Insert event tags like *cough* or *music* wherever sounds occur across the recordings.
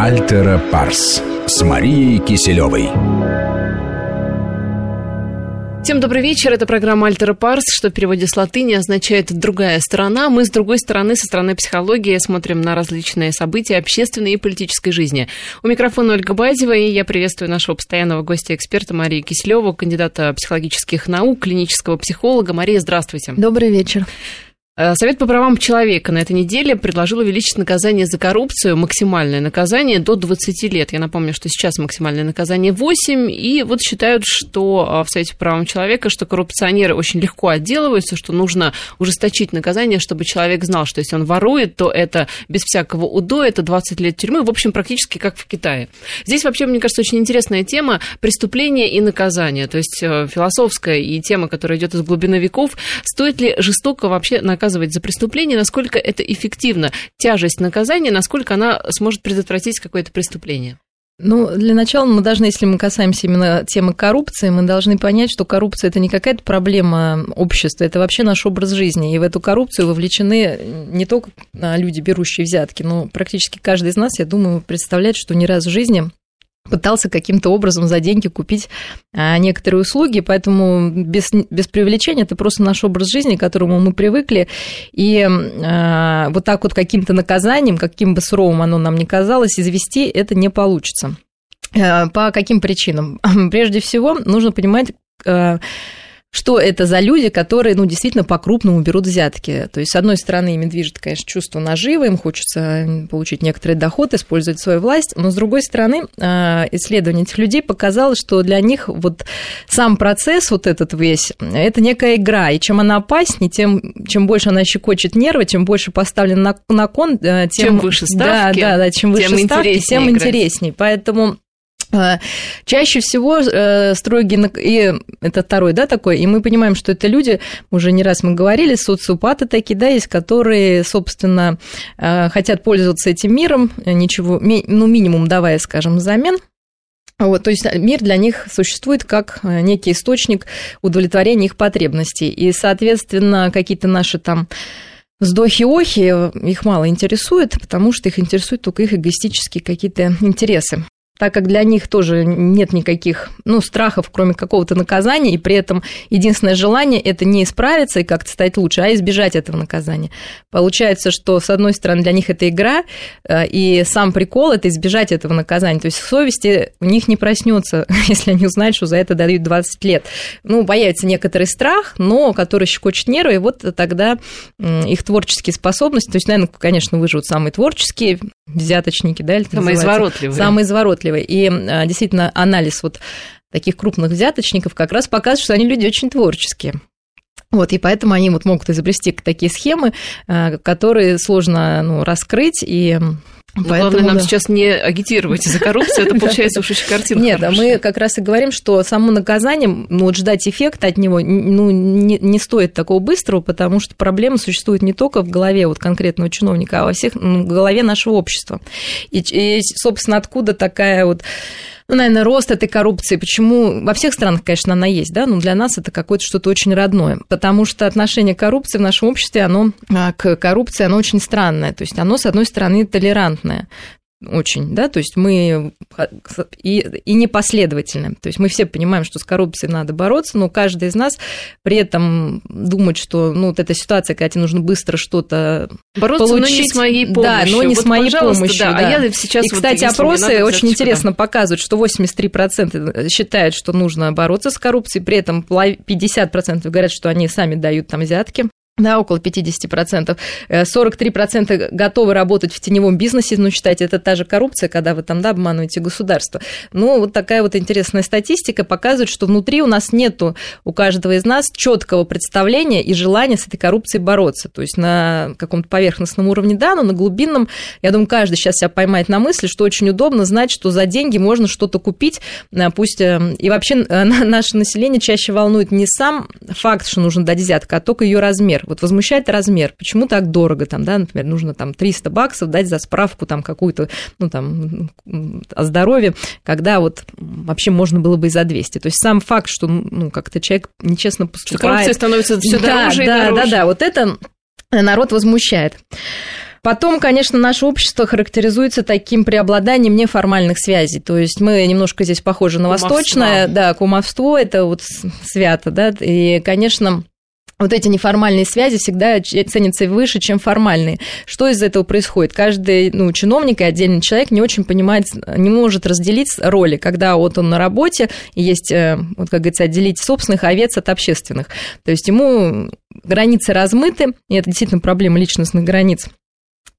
Альтера Парс с Марией Киселевой. Всем добрый вечер. Это программа «Альтера Парс», что в переводе с латыни означает «другая сторона». Мы с другой стороны, со стороны психологии, смотрим на различные события общественной и политической жизни. У микрофона Ольга Базева, и я приветствую нашего постоянного гостя-эксперта Марию Киселеву, кандидата психологических наук, клинического психолога. Мария, здравствуйте. Добрый вечер. Э, Совет по правам человека на этой неделе предложил увеличить наказание за коррупцию, максимальное наказание до 20 лет. Я напомню, что сейчас максимальное наказание 8, и вот считают, что э, в Совете по правам человека, что коррупционеры очень легко отделываются, что нужно ужесточить наказание, чтобы человек знал, что если он ворует, то это без всякого УДО, это 20 лет тюрьмы, в общем, практически как в Китае. Здесь вообще, мне кажется, очень интересная тема преступления и наказания, то есть э, философская и тема, которая идет из глубины веков, стоит ли жестоко вообще наказывать наказывать за преступление, насколько это эффективно, тяжесть наказания, насколько она сможет предотвратить какое-то преступление? Ну, для начала мы должны, если мы касаемся именно темы коррупции, мы должны понять, что коррупция это не какая-то проблема общества, это вообще наш образ жизни. И в эту коррупцию вовлечены не только а, люди, берущие взятки, но практически каждый из нас, я думаю, представляет, что не раз в жизни пытался каким-то образом за деньги купить а, некоторые услуги, поэтому без, без привлечения это просто наш образ жизни, к которому мы привыкли, и а, вот так вот каким-то наказанием, каким бы суровым оно нам ни казалось, извести это не получится. А, по каким причинам? *laughs* Прежде всего, нужно понимать, а, что это за люди, которые, ну, действительно по-крупному берут взятки. То есть, с одной стороны, ими движет, конечно, чувство наживы, им хочется получить некоторый доход, использовать свою власть, но, с другой стороны, а, исследование этих людей показало, что для них вот сам процесс вот этот весь, это некая игра, и чем она опаснее, тем, чем больше она щекочет нервы, чем больше поставлен на, на кон, тем, чем выше ставки, да, да, да, чем выше тем ставки, интереснее тем играть. интереснее. Поэтому Э, чаще всего э, строгий, и это второй, да, такой, и мы понимаем, что это люди, уже не раз мы говорили, социопаты такие, да, есть, которые, собственно, э, хотят пользоваться этим миром, ничего, ну, минимум давая, скажем, взамен, вот, то есть мир для них существует как некий источник удовлетворения их потребностей. И, соответственно, какие-то наши там вздохи-охи их мало интересует, потому что их интересуют только их эгоистические какие-то интересы так как для них тоже нет никаких ну, страхов, кроме какого-то наказания, и при этом единственное желание – это не исправиться и как-то стать лучше, а избежать этого наказания. Получается, что, с одной стороны, для них это игра, э, и сам прикол – это избежать этого наказания. То есть совести у них не проснется, *laughs* если они узнают, что за это дают 20 лет. Ну, появится некоторый страх, но который щекочет нервы, и вот тогда их творческие способности, то есть, наверное, конечно, выживут самые творческие, взяточники, да, или Самые изворотливые. Самые изворотливые. И а, действительно анализ вот таких крупных взяточников как раз показывает, что они люди очень творческие. Вот, и поэтому они вот могут изобрести такие схемы, а, которые сложно ну, раскрыть, и ну, Поэтому, главное нам сейчас не агитировать за коррупцию, это *laughs* получается уж очень картина Нет, а мы как раз и говорим, что само наказание, ну, вот ждать эффекта от него ну, не, не стоит такого быстрого, потому что проблема существует не только в голове вот конкретного чиновника, а во всех, ну, в голове нашего общества. И, и, собственно, откуда такая вот ну, наверное, рост этой коррупции. Почему? Во всех странах, конечно, она есть, да, но для нас это какое-то что-то очень родное. Потому что отношение к коррупции в нашем обществе, оно а, к коррупции, оно очень странное. То есть оно, с одной стороны, толерантное очень, да, то есть мы и, и непоследовательны. То есть мы все понимаем, что с коррупцией надо бороться, но каждый из нас при этом думает, что ну, вот эта ситуация, когда тебе нужно быстро что-то бороться, получить, но не с моей помощью. Да, но не вот, с моей помощью. Да. Да. А я сейчас и, кстати, вот, опросы очень интересно показывают, что 83% считают, что нужно бороться с коррупцией, при этом 50% говорят, что они сами дают там взятки. Да, около 50%. 43% э, готовы работать в теневом бизнесе, ну, считайте, это та же коррупция, когда вы там, да, обманываете государство. Ну, вот такая вот интересная статистика показывает, что внутри у нас нету у каждого из нас четкого представления и желания с этой коррупцией бороться. То есть на каком-то поверхностном уровне, да, но на глубинном, я думаю, каждый сейчас себя поймает на мысли, что очень удобно знать, что за деньги можно что-то купить, э, пусть... Э, и вообще *laughs* наше население чаще волнует не сам факт, что нужно дать взятку, а только ее размер. Вот возмущает размер. Почему так дорого? Там, да, например, нужно там 300 баксов дать за справку там какую-то, ну, там, о здоровье, когда вот вообще можно было бы и за 200. То есть сам факт, что, ну, как-то человек нечестно поступает. Что коррупция становится все да, дороже да, и дороже. Да, да, да, вот это народ возмущает. Потом, конечно, наше общество характеризуется таким преобладанием неформальных связей. То есть мы немножко здесь похожи на Кумовство. восточное, да, кумовство, это вот свято, да, и, конечно, вот эти неформальные связи всегда ценятся выше, чем формальные. Что из этого происходит? Каждый ну, чиновник и отдельный человек не очень понимает, не может разделить роли, когда вот он на работе, и есть, э, вот как говорится, отделить собственных овец от общественных. То есть ему границы размыты, и это действительно проблема личностных границ.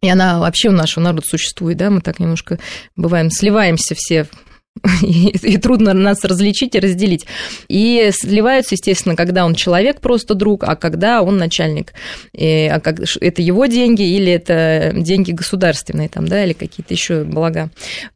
И она вообще у нашего народа существует, да, мы так немножко бываем, сливаемся все *laughs* и, и трудно нас различить и разделить. И сливаются, естественно, когда он человек просто друг, а когда он начальник. И, а как, это его деньги или это деньги государственные там, да, или какие-то еще блага.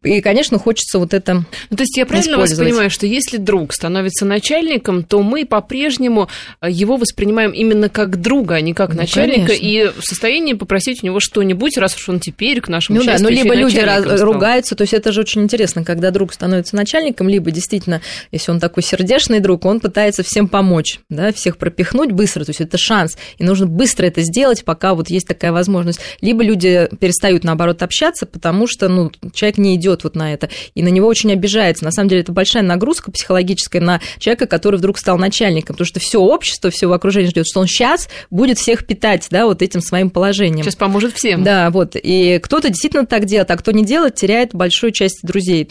И, конечно, хочется вот это ну, То есть я правильно вас понимаю, что если друг становится начальником, то мы по-прежнему э, его воспринимаем именно как друга, а не как ну, начальника, конечно. и в состоянии попросить у него что-нибудь, раз уж он теперь к нашему ну, да, ну либо люди ругаются, то есть это же очень интересно, когда друг становится становится начальником, либо действительно, если он такой сердечный друг, он пытается всем помочь, да, всех пропихнуть быстро, то есть это шанс, и нужно быстро это сделать, пока вот есть такая возможность. Либо люди перестают, наоборот, общаться, потому что, ну, человек не идет вот на это, и на него очень обижается. На самом деле это большая нагрузка психологическая на человека, который вдруг стал начальником, потому что все общество, все в окружении ждет, что он сейчас будет всех питать, да, вот этим своим положением. Сейчас поможет всем. Да, вот. И кто-то действительно так делает, а кто не делает, теряет большую часть друзей,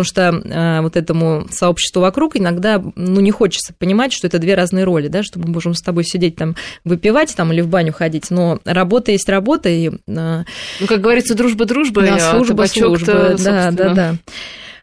потому что э, вот этому сообществу вокруг иногда ну, не хочется понимать, что это две разные роли, да, что мы можем с тобой сидеть там, выпивать там или в баню ходить, но работа есть работа. И, э, ну, как говорится, дружба дружба, да, а служба, служба, да, да, да.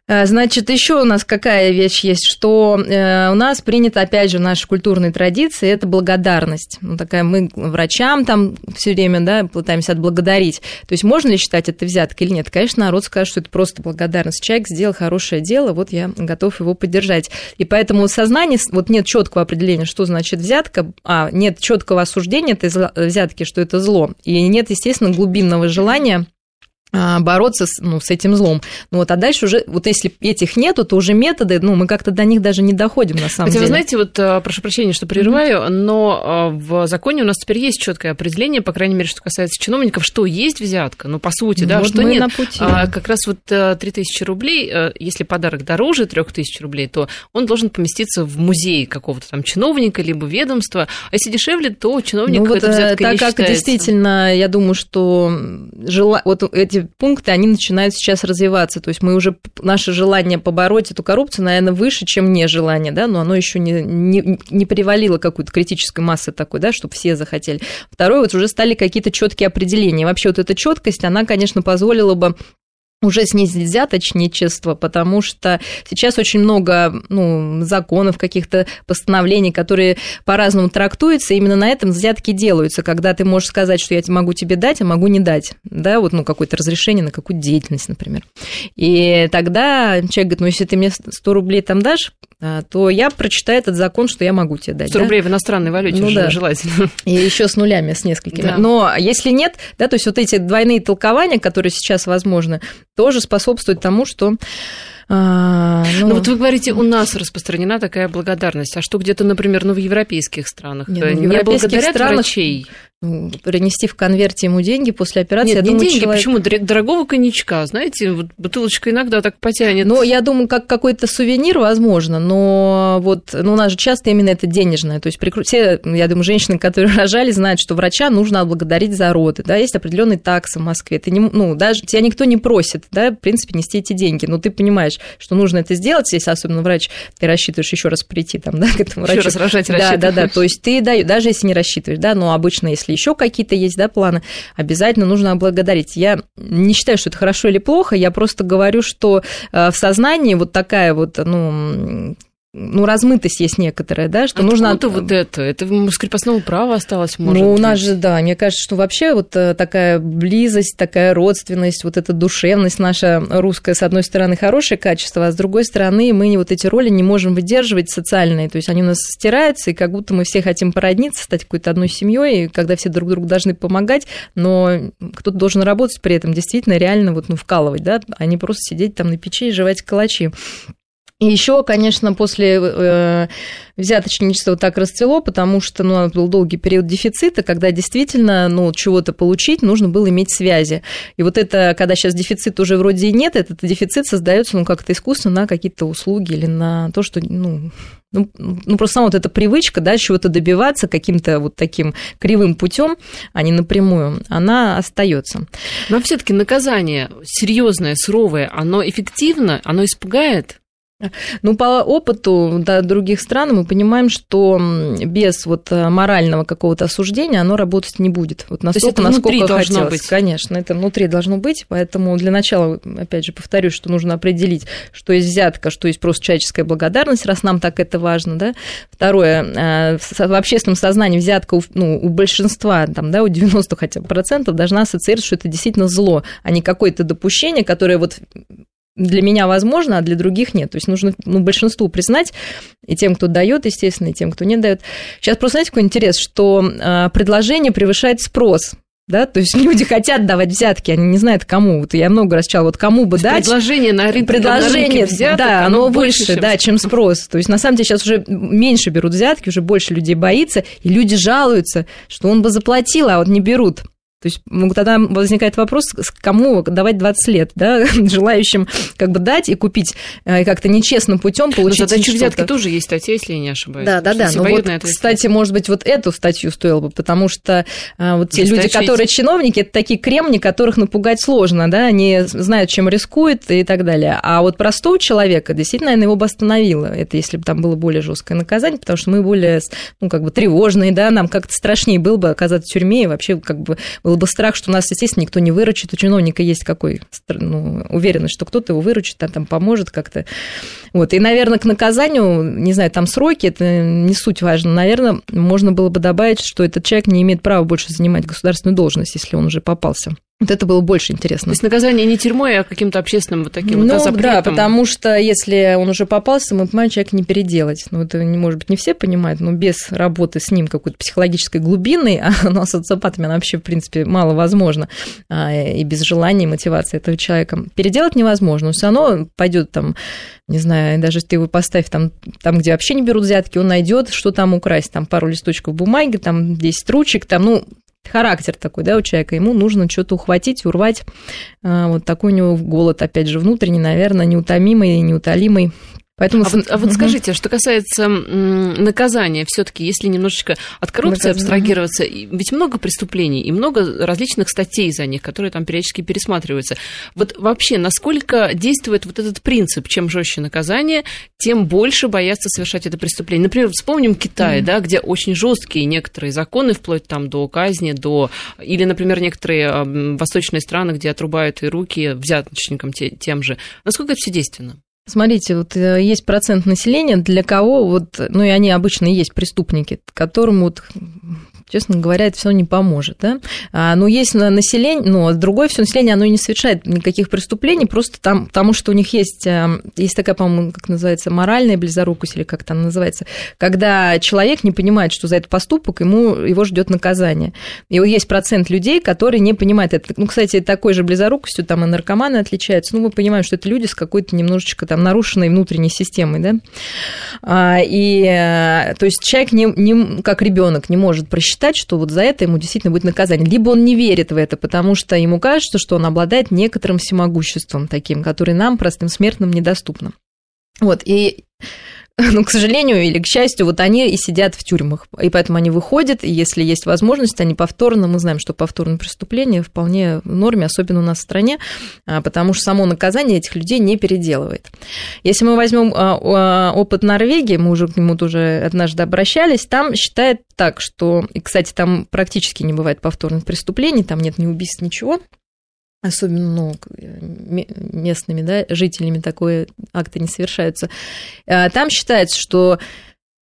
Э, значит, еще у нас какая вещь есть, что э, у нас принято, опять же, в нашей культурной традиции, это благодарность. Ну, такая мы врачам там все время, да, пытаемся отблагодарить. То есть можно ли считать это взяткой или нет? Конечно, народ скажет, что это просто благодарность. Человек сделал хорошее дело, вот я готов его поддержать. И поэтому в сознании вот нет четкого определения, что значит взятка, а нет четкого осуждения этой взятки, что это зло. И нет, естественно, глубинного желания бороться с, ну, с этим злом. Ну, вот, а дальше уже, вот если этих нету, то уже методы, ну, мы как-то до них даже не доходим, на самом Хотя, деле. вы знаете, вот, а, прошу прощения, что прерываю, mm-hmm. но а, в законе у нас теперь есть четкое определение, по крайней мере, что касается чиновников, что есть взятка, ну, по сути, да, вот что нет. На пути, а, Как раз вот 3000 рублей, если подарок дороже 3000 рублей, то он должен поместиться в музей какого-то там чиновника, либо ведомства, а если дешевле, то чиновник ну, вот, это взятка так не как считается. действительно, я думаю, что жела... вот эти пункты, они начинают сейчас развиваться. То есть мы уже, наше желание побороть эту коррупцию, наверное, выше, чем нежелание, да, но оно еще не, не, не привалило какую-то критической массы такой, да, чтобы все захотели. Второе, вот уже стали какие-то четкие определения. Вообще вот эта четкость, она, конечно, позволила бы уже снизить взяточничество, потому что сейчас очень много ну, законов, каких-то постановлений, которые по-разному трактуются, именно на этом взятки делаются, когда ты можешь сказать, что я могу тебе дать, а могу не дать, да, вот, ну, какое-то разрешение на какую-то деятельность, например. И тогда человек говорит, ну, если ты мне 100 рублей там дашь, то я прочитаю этот закон, что я могу тебе дать. 100 да? рублей в иностранной валюте ну, да. желательно. И еще с нулями, с несколькими. Да. Но если нет, да, то есть вот эти двойные толкования, которые сейчас возможны, тоже способствуют тому, что а, ну... ну вот вы говорите, у нас распространена такая благодарность. А что где-то, например, ну, в европейских странах? Нет, ну, в европейских странах врачей? Принести в конверте ему деньги после операции. Нет, я не думаю, деньги, человек... почему? Дорогого коньячка, знаете, вот бутылочка иногда так потянет. Ну, я думаю, как какой-то сувенир, возможно, но вот ну, у нас же часто именно это денежное. То есть все, я думаю, женщины, которые *laughs* рожали, знают, что врача нужно отблагодарить за роды. Да, есть определенные таксы в Москве. Ты не, ну, даже тебя никто не просит, да, в принципе, нести эти деньги. Но ты понимаешь, что нужно это сделать, если особенно врач, ты рассчитываешь еще раз прийти там, да, к этому врачу. Еще раз рожать Да, да, да. То есть ты, да, даже если не рассчитываешь, да, но обычно, если еще какие-то есть, да, планы, обязательно нужно облагодарить. Я не считаю, что это хорошо или плохо, я просто говорю, что э, в сознании вот такая вот, ну, ну, размытость есть некоторая, да, что Откуда нужно... вот это? Это с крепостного права осталось, может Ну, у быть? нас же, да, мне кажется, что вообще вот э, такая близость, такая родственность, вот эта душевность наша русская, с одной стороны, хорошее качество, а с другой стороны, мы вот эти роли не можем выдерживать социальные, то есть они у нас стираются, и как будто мы все хотим породниться, стать какой-то одной семьей, когда все друг другу должны помогать, но кто-то должен работать при этом действительно реально вот, ну, вкалывать, да, а не просто сидеть там на печи и жевать калачи. И еще, конечно, после э, взяточничества так расцвело, потому что ну, был долгий период дефицита, когда действительно ну, чего-то получить, нужно было иметь связи. И вот это, когда сейчас дефицит уже вроде и нет, этот дефицит создается ну, как-то искусственно на какие-то услуги или на то, что ну, ну, ну, просто сама вот эта привычка, да, чего-то добиваться каким-то вот таким кривым путем, а не напрямую, она остается. Но все-таки наказание серьезное, суровое, оно эффективно, оно испугает? Ну, по опыту да, других стран мы понимаем, что без вот э, морального какого-то осуждения оно работать не будет. Вот настолько, насколько хотелось. Быть. Конечно, это внутри должно быть, поэтому для начала, опять же, повторюсь, что нужно определить, что есть взятка, что есть просто человеческая благодарность, раз нам так это важно, да. Второе, э, в общественном сознании взятка у, ну, у большинства, там, да, у 90 хотя бы процентов должна ассоциироваться, что это действительно зло, а не какое-то допущение, которое вот для меня возможно, а для других нет. То есть нужно ну, большинству признать, и тем, кто дает, естественно, и тем, кто не дает. Сейчас просто знаете, какой интерес, что а, предложение превышает спрос. Да, то есть *laughs* люди хотят давать взятки, они не знают кому. Вот я много раз читала, вот кому бы дать. Предложение на рынке, предложение, на рынке взяток, да, оно, оно больше, чем да, чем спрос. То есть на самом деле сейчас уже меньше берут взятки, уже больше людей боится, и люди жалуются, что он бы заплатил, а вот не берут. То есть тогда возникает вопрос, кому давать 20 лет, да, *laughs* желающим как бы дать и купить э, и как-то нечестным путем получить Но задача взятки тоже есть статья, если я не ошибаюсь. Да, да, да. Ну вот, кстати, может быть, вот эту статью стоило бы, потому что а, вот те люди, которые чиновники, это такие кремни, которых напугать сложно, да, они знают, чем рискуют и так далее. А вот простого человека действительно, наверное, его бы остановило. Это если бы там было более жесткое наказание, потому что мы более, ну, как бы тревожные, да, нам как-то страшнее было бы оказаться в тюрьме и вообще как бы был бы страх, что нас, естественно, никто не выручит. У чиновника есть какой ну, уверенность, что кто-то его выручит, а там поможет как-то. Вот. И, наверное, к наказанию, не знаю, там сроки, это не суть важно. Наверное, можно было бы добавить, что этот человек не имеет права больше занимать государственную должность, если он уже попался. Вот это было больше интересно. То есть наказание не тюрьмой, а каким-то общественным вот таким ну, вот запретом. да, потому что если он уже попался, мы понимаем, человека не переделать. Ну, это, может быть, не все понимают, но без работы с ним какой-то психологической глубины, *laughs* а ну, с социопатами она вообще, в принципе, мало возможно, а, и без желания и мотивации этого человека. Переделать невозможно, все равно пойдет там, не знаю, даже ты его поставь там, там, где вообще не берут взятки, он найдет, что там украсть, там пару листочков бумаги, там 10 ручек, там, ну, характер такой, да, у человека, ему нужно что-то ухватить, урвать. А, вот такой у него голод, опять же, внутренний, наверное, неутомимый, неутолимый. Поэтому... А, вот, а вот скажите, что касается наказания, все-таки, если немножечко от коррупции Наказ... абстрагироваться, ведь много преступлений и много различных статей за них, которые там периодически пересматриваются. Вот вообще, насколько действует вот этот принцип, чем жестче наказание, тем больше боятся совершать это преступление. Например, вспомним Китай, mm-hmm. да, где очень жесткие некоторые законы, вплоть там до казни, до... Или, например, некоторые восточные страны, где отрубают и руки взяточникам тем же. Насколько это все действенно? Смотрите, вот э, есть процент населения, для кого вот, ну и они обычно есть преступники, которому вот честно говоря, это все не поможет. Да? А, но есть население, но другое все население, оно не совершает никаких преступлений, просто там, потому что у них есть, э, есть такая, по-моему, как называется, моральная близорукость, или как там называется, когда человек не понимает, что за этот поступок ему, его ждет наказание. И есть процент людей, которые не понимают это. Ну, кстати, такой же близорукостью там и наркоманы отличаются. Ну, мы понимаем, что это люди с какой-то немножечко там нарушенной внутренней системой, да. А, и, э, то есть человек не, не как ребенок не может просчитать считать, что вот за это ему действительно будет наказание. Либо он не верит в это, потому что ему кажется, что он обладает некоторым всемогуществом таким, который нам, простым смертным, недоступно. Вот, и *laughs* ну, к сожалению или к счастью, вот они и сидят в тюрьмах, и поэтому они выходят, и если есть возможность, они повторно, мы знаем, что повторное преступление вполне в норме, особенно у нас в стране, а, потому что само наказание этих людей не переделывает. Если мы возьмем а, а, опыт Норвегии, мы уже к нему тоже однажды обращались, там считает так, что, и, кстати, там практически не бывает повторных преступлений, там нет ни убийств, ничего, особенно ну, местными да, жителями такое акты не совершаются. А, там считается, что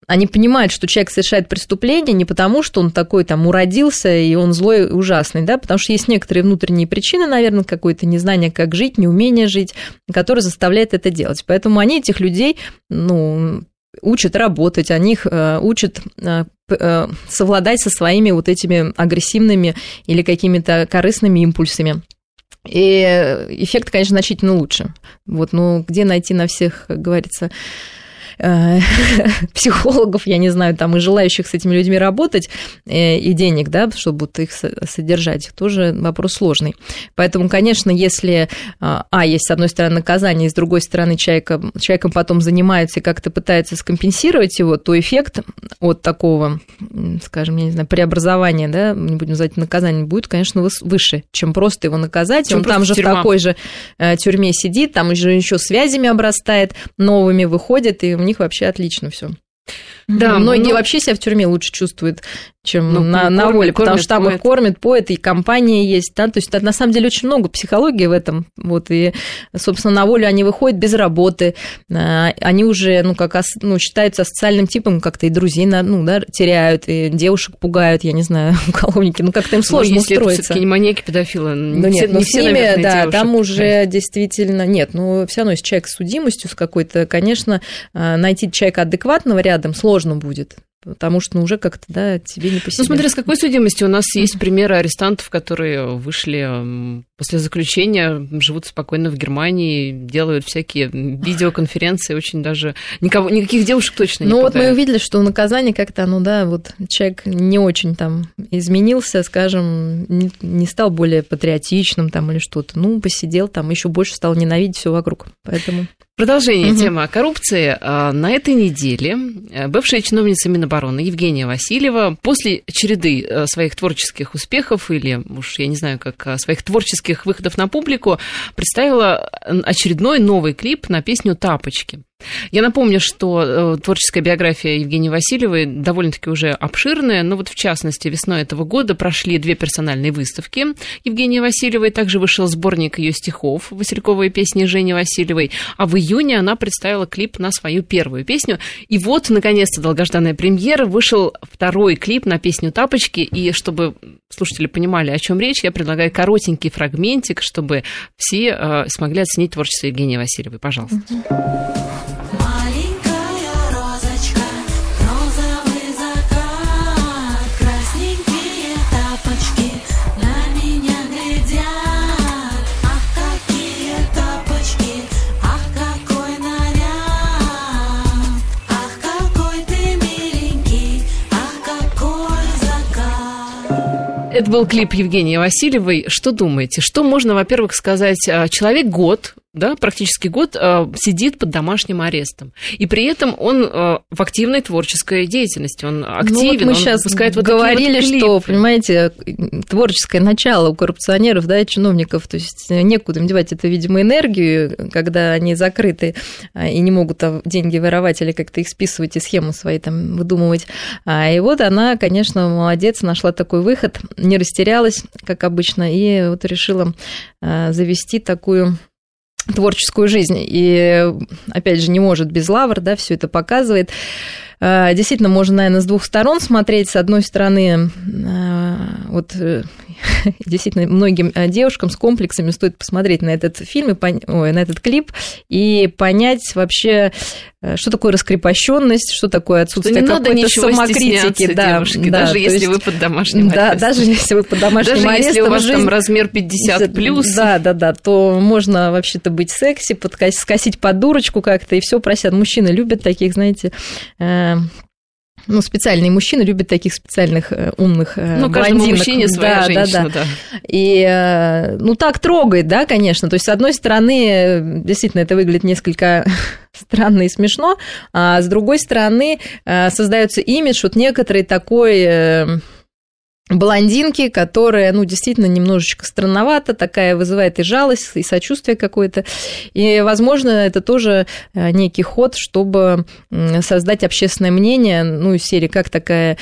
они понимают, что человек совершает преступление не потому, что он такой там уродился, и он злой и ужасный, да, потому что есть некоторые внутренние причины, наверное, какое-то незнание, как жить, неумение жить, которое заставляет это делать. Поэтому они этих людей, ну, учат работать, они их э, учат э, э, совладать со своими вот этими агрессивными или какими-то корыстными импульсами. И эффект, конечно, значительно лучше. Вот, но где найти на всех, как говорится, *laughs* психологов, я не знаю, там и желающих с этими людьми работать, э, и денег, да, чтобы их содержать, тоже вопрос сложный. Поэтому, конечно, если, а, а, есть с одной стороны наказание, и с другой стороны человека, человеком потом занимается и как-то пытается скомпенсировать его, то эффект от такого, скажем, я не знаю, преобразования, да, не будем называть наказание, будет, конечно, выше, чем просто его наказать. Чем Он там же тюрьма. в такой же э, тюрьме сидит, там уже еще связями обрастает, новыми выходит, и них вообще отлично все. Да, многие ну, вообще себя в тюрьме лучше чувствуют, чем ну, на, на воле, кормят, потому что там поэт. их кормят, поэт, и компания есть, да, то есть на самом деле очень много психологии в этом, вот, и, собственно, на волю они выходят без работы, а, они уже, ну, как, ну, считаются социальным типом, как-то и друзей, ну, да, теряют, и девушек пугают, я не знаю, *laughs* уголовники, ну, как-то им ну, сложно ну, если устроиться. Это не маньяки, педофилы, не ну, нет, все, но не с все, ними, наверное, да, девушек. там уже действительно, нет, ну, все равно, если человек с судимостью, с какой-то, конечно, а, найти человека адекватного рядом сложно будет потому что ну, уже как-то, да, тебе не по себе. Ну, смотри, с какой судимостью у нас есть примеры арестантов, которые вышли после заключения, живут спокойно в Германии, делают всякие видеоконференции, очень даже... Никого, никаких девушек точно не Ну, вот мы увидели, что наказание как-то, ну да, вот человек не очень там изменился, скажем, не, не стал более патриотичным там или что-то, ну, посидел там, еще больше стал ненавидеть все вокруг, поэтому... Продолжение угу. темы о коррупции. А, на этой неделе э, бывшая чиновница Минобороны Евгения Васильева после череды э, своих творческих успехов или, уж я не знаю, как э, своих творческих выходов на публику представила очередной новый клип на песню «Тапочки». Я напомню, что э, творческая биография Евгении Васильевой довольно-таки уже обширная, но вот в частности весной этого года прошли две персональные выставки Евгении Васильевой, также вышел сборник ее стихов «Васильковые песни Жени Васильевой», а в июне она представила клип на свою первую песню. И вот, наконец-то, долгожданная премьера, вышел второй клип на песню «Тапочки», и чтобы слушатели понимали, о чем речь, я предлагаю коротенький фрагментик, чтобы все э, смогли оценить творчество Евгении Васильевой. Пожалуйста. Это был клип Евгении Васильевой. Что думаете? Что можно, во-первых, сказать? А, человек год да, практически год э, сидит под домашним арестом. И при этом он э, в активной творческой деятельности, он активен, ну, вот мы он сейчас выпускает вот говорили, вот что, понимаете, творческое начало у коррупционеров, да, чиновников, то есть некуда им девать это, видимо, энергию, когда они закрыты а, и не могут деньги воровать или как-то их списывать и схемы свои там выдумывать. А, и вот она, конечно, молодец, нашла такой выход, не растерялась, как обычно, и вот решила а, завести такую творческую жизнь. И, опять же, не может без лавр, да, все это показывает. А, действительно, можно, наверное, с двух сторон смотреть. С одной стороны, а, вот э, *laughs* действительно многим э, девушкам с комплексами стоит посмотреть на этот фильм, и пон... Ой, на этот клип и понять вообще, э, что такое раскрепощенность, что такое отсутствие что какой-то самокритики. Да, девушки, да, даже если есть, вы под домашним да, арестом. даже если вы под домашним даже арестом. если у вас жизнь... там размер 50 плюс. Да, да, да, то можно вообще-то быть секси, подкосить, скосить под дурочку как-то, и все просят. Мужчины любят таких, знаете, э, ну, специальные мужчины любят таких специальных э, умных э, ну, блондинок. мужчине своя да, женщина, да, да. да. И, э, ну, так трогает, да, конечно. То есть, с одной стороны, действительно, это выглядит несколько *laughs* странно и смешно, а с другой стороны, создается имидж вот некоторый такой блондинки, которая, ну, действительно немножечко странновата, такая вызывает и жалость, и сочувствие какое-то. И, возможно, это тоже э, некий ход, чтобы создать общественное мнение, ну, из серии, как такая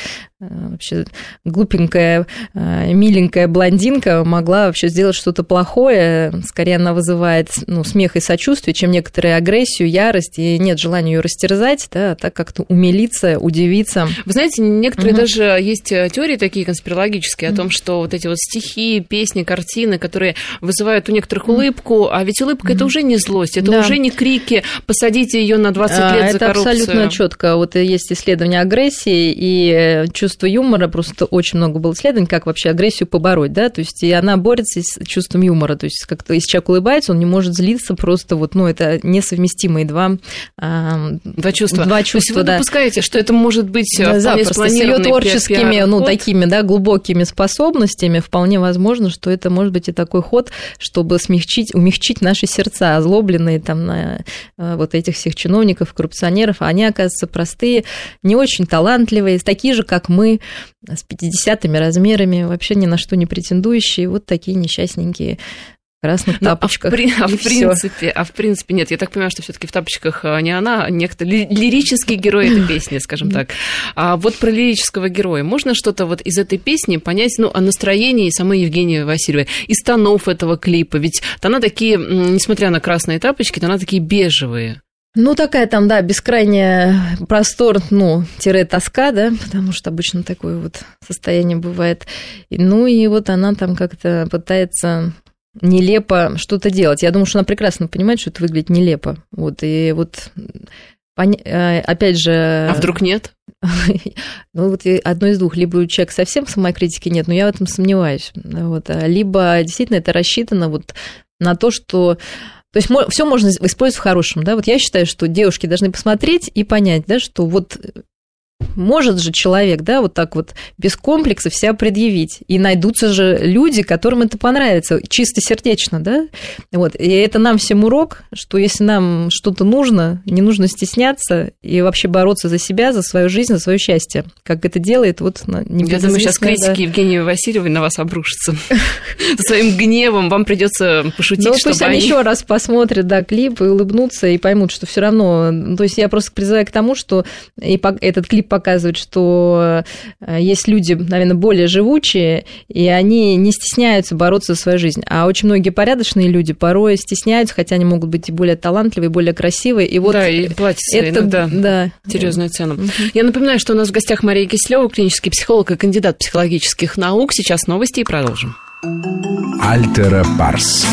вообще глупенькая, э, миленькая блондинка могла вообще сделать что-то плохое. Скорее она вызывает ну, смех и сочувствие, чем некоторую агрессию, ярость, и нет желания ее растерзать, да, а так как-то умилиться, удивиться. Вы знаете, некоторые угу. даже есть э, теории такие конспирологические о том, что вот эти вот стихи, песни, картины, которые вызывают у некоторых улыбку, а ведь улыбка угу. это уже не злость, это да. уже не крики «посадите ее на 20 а, лет это за коррупцию». Это абсолютно четко. Вот есть исследование агрессии и чувство чувство юмора, просто очень много было исследований, как вообще агрессию побороть, да, то есть и она борется с чувством юмора, то есть как-то если человек улыбается, он не может злиться просто вот, ну, это несовместимые два... Два чувства. Два чувства, то есть вы да. допускаете, что это может быть да, запросто, с ее творческими, ну, такими, да, глубокими способностями вполне возможно, что это может быть и такой ход, чтобы смягчить, умягчить наши сердца, озлобленные там на э, вот этих всех чиновников, коррупционеров, а они, оказывается, простые, не очень талантливые, такие же, как мы, с 50-ми размерами, вообще ни на что не претендующие, вот такие несчастненькие красных тапочках. Ну, а, в, а *laughs* в принципе, а в принципе нет. Я так понимаю, что все-таки в тапочках а, не она, а некто лирический герой этой песни, скажем так. А вот про лирического героя можно что-то вот из этой песни понять, ну, о настроении самой Евгении Васильевой, из тонов этого клипа? Ведь тона такие, несмотря на красные тапочки, тона такие бежевые. Ну, такая там, да, бескрайняя простор, ну, тире тоска, да, потому что обычно такое вот состояние бывает. Ну, и вот она там как-то пытается нелепо что-то делать. Я думаю, что она прекрасно понимает, что это выглядит нелепо. Вот, и вот э, опять же... А вдруг нет? *laughs* Ну, вот одно из двух. Либо у человека совсем самокритики нет, но я в этом сомневаюсь. Вот. А либо действительно это рассчитано вот на то, что то есть все можно использовать в хорошем, да. Вот я считаю, что девушки должны посмотреть и понять, да, что вот может же человек, да, вот так вот без комплексов себя предъявить. И найдутся же люди, которым это понравится, чисто сердечно, да. Вот. И это нам всем урок, что если нам что-то нужно, не нужно стесняться и вообще бороться за себя, за свою жизнь, за свое счастье. Как это делает вот Я думаю, сейчас критики да. Евгении Васильевой на вас обрушатся. *laughs* Своим гневом вам придется пошутить, Ну, пусть они еще раз посмотрят, да, клип и улыбнутся, и поймут, что все равно... То есть я просто призываю к тому, что этот клип показывает, что э, есть люди, наверное, более живучие, и они не стесняются бороться за свою жизнь. А очень многие порядочные люди порой стесняются, хотя они могут быть и более талантливые, и более красивые. И вот да, и платят это, иногда да, серьезную цену. Я напоминаю, что у нас в гостях Мария Кислева, клинический психолог и кандидат психологических наук. Сейчас новости и продолжим. Альтера Парс.